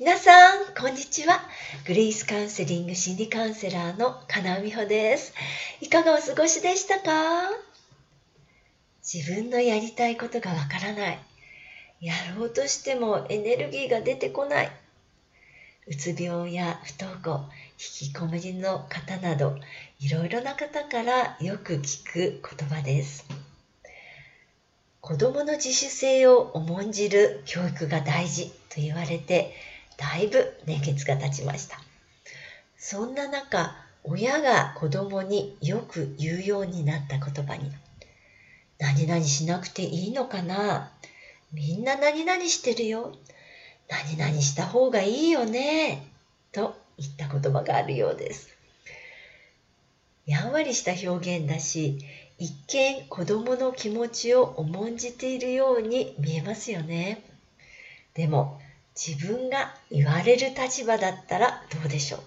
皆さん、こんにちは。グリースカウンセリング心理カウンセラーの金尾美穂です。いかがお過ごしでしたか？自分のやりたいことがわからない。やろうとしてもエネルギーが出てこない。うつ病や不登校、引きこもりの方など、いろいろな方からよく聞く言葉です。子供の自主性を重んじる教育が大事と言われてだいぶ年月が経ちました。そんな中、親が子供によく言うようになった言葉に、何々しなくていいのかな？みんな何々してるよ？何々した方がいいよね？と言った言葉があるようです。やんわりした表現だし、一見子供の気持ちを重んじているように見えますよね。でも、自分が言われる立場だったらどうでしょう？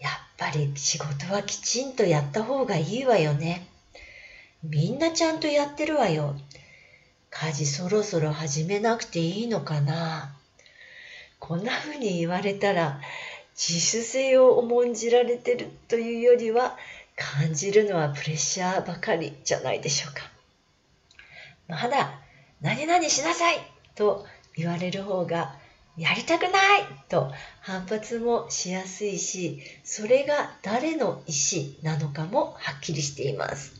やっぱり仕事はきちんとやった方がいいわよね。みんなちゃんとやってるわよ。家事そろそろ始めなくていいのかな？こんな風に言われたら自主性を重んじられてるというよりは感じるのはプレッシャーばかりじゃないでしょうか。まだ何々しなさいと言われる方がやりたくないと反発もしやすいし、それが誰の意思なのかもはっきりしています。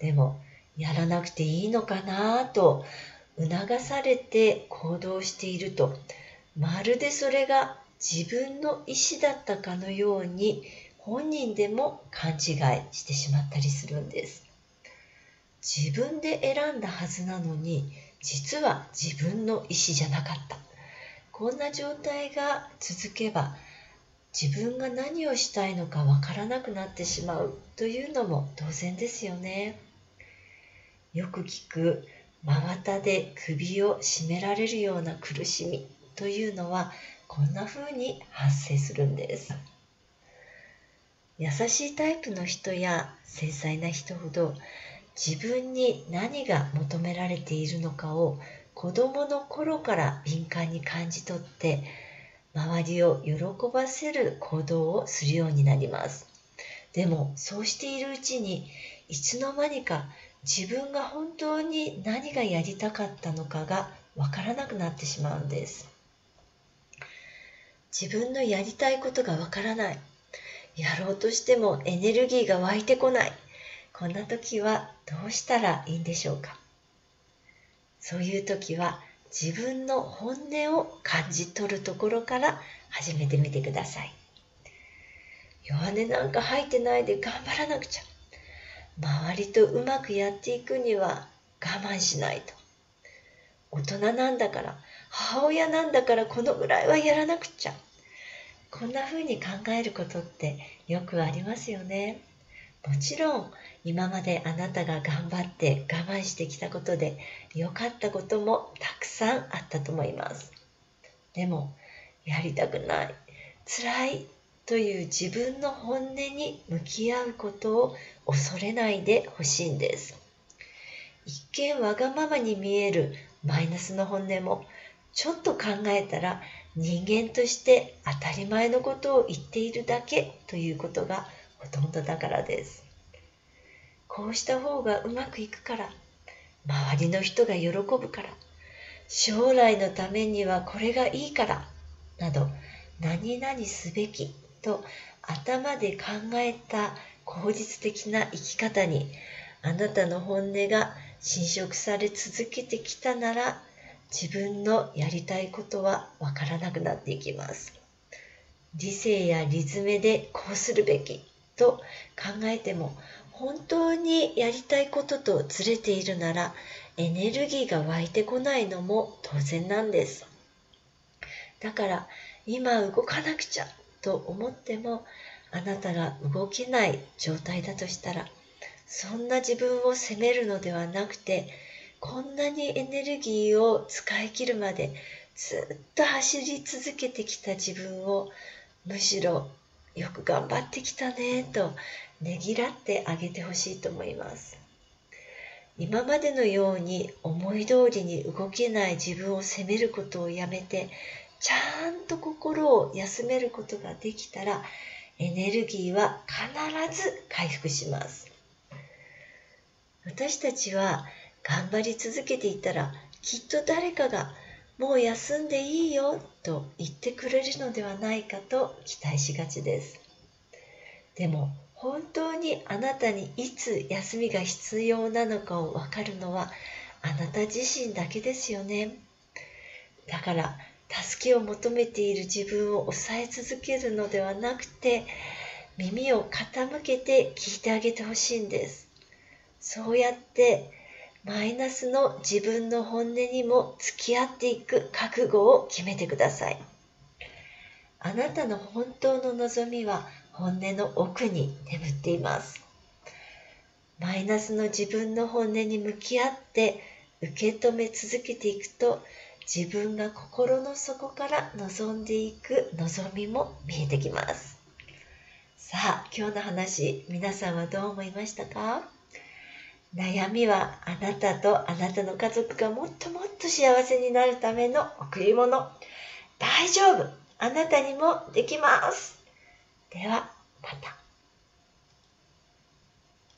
でも、やらなくていいのかなと促されて行動していると、まるでそれが自分の意思だったかのように本人でも勘違いしてしまったりするんです。自分で選んだはずなのに実は自分の意思じゃなかった。こんな状態が続けば自分が何をしたいのかわからなくなってしまうというのも当然ですよね。よく聞く真綿で首を絞められるような苦しみというのはこんな風に発生するんです。優しいタイプの人や繊細な人ほど自分に何が求められているのかを子供の頃から敏感に感じ取って周りを喜ばせる行動をするようになります。でもそうしているうちにいつの間にか自分が本当に何がやりたかったのかがわからなくなってしまうんです。自分のやりたいことがわからない。やろうとしてもエネルギーが湧いてこない。こんな時はどうしたらいいんでしょうか。そういう時は自分の本音を感じ取るところから始めてみてください。弱音なんか吐いてないで頑張らなくちゃ。周りとうまくやっていくには我慢しないと。大人なんだから、母親なんだからこのぐらいはやらなくちゃ。こんな風に考えることってよくありますよね。もちろん今まであなたが頑張って我慢してきたことで良かったこともたくさんあったと思います。でもやりたくない、辛いという自分の本音に向き合うことを恐れないでほしいんです。一見わがままに見えるマイナスの本音もちょっと考えたら人間として当たり前のことを言っているだけということがほとんどだからです。こうした方がうまくいくから、周りの人が喜ぶから、将来のためにはこれがいいから、など、何々すべきと頭で考えた効率的な生き方に、あなたの本音が侵食され続けてきたなら、自分のやりたいことはわからなくなっていきます。理性やリズムでこうするべきと考えても本当にやりたいこととずれているならエネルギーが湧いてこないのも当然なんです。だから今動かなくちゃと思ってもあなたが動けない状態だとしたらそんな自分を責めるのではなくてこんなにエネルギーを使い切るまでずっと走り続けてきた自分をむしろよく頑張ってきたねとねぎらってあげてほしいと思います。今までのように思い通りに動けない自分を責めることをやめてちゃんと心を休めることができたらエネルギーは必ず回復します。私たちは頑張り続けていたらきっと誰かがもう休んでいいよと言ってくれるのではないかと期待しがちです。でも本当にあなたにいつ休みが必要なのかを分かるのはあなた自身だけですよね。だから助けを求めている自分を抑え続けるのではなくて耳を傾けて聞いてあげてほしいんです。そうやってマイナスの自分の本音にも付き合っていく覚悟を決めてください。あなたの本当の望みは本音の奥に眠っています。マイナスの自分の本音に向き合って受け止め続けていくと自分が心の底から望んでいく望みも見えてきます。さあ今日の話皆さんはどう思いましたか？悩みはあなたとあなたの家族がもっともっと幸せになるための贈り物。大丈夫。あなたにもできます。ではまた。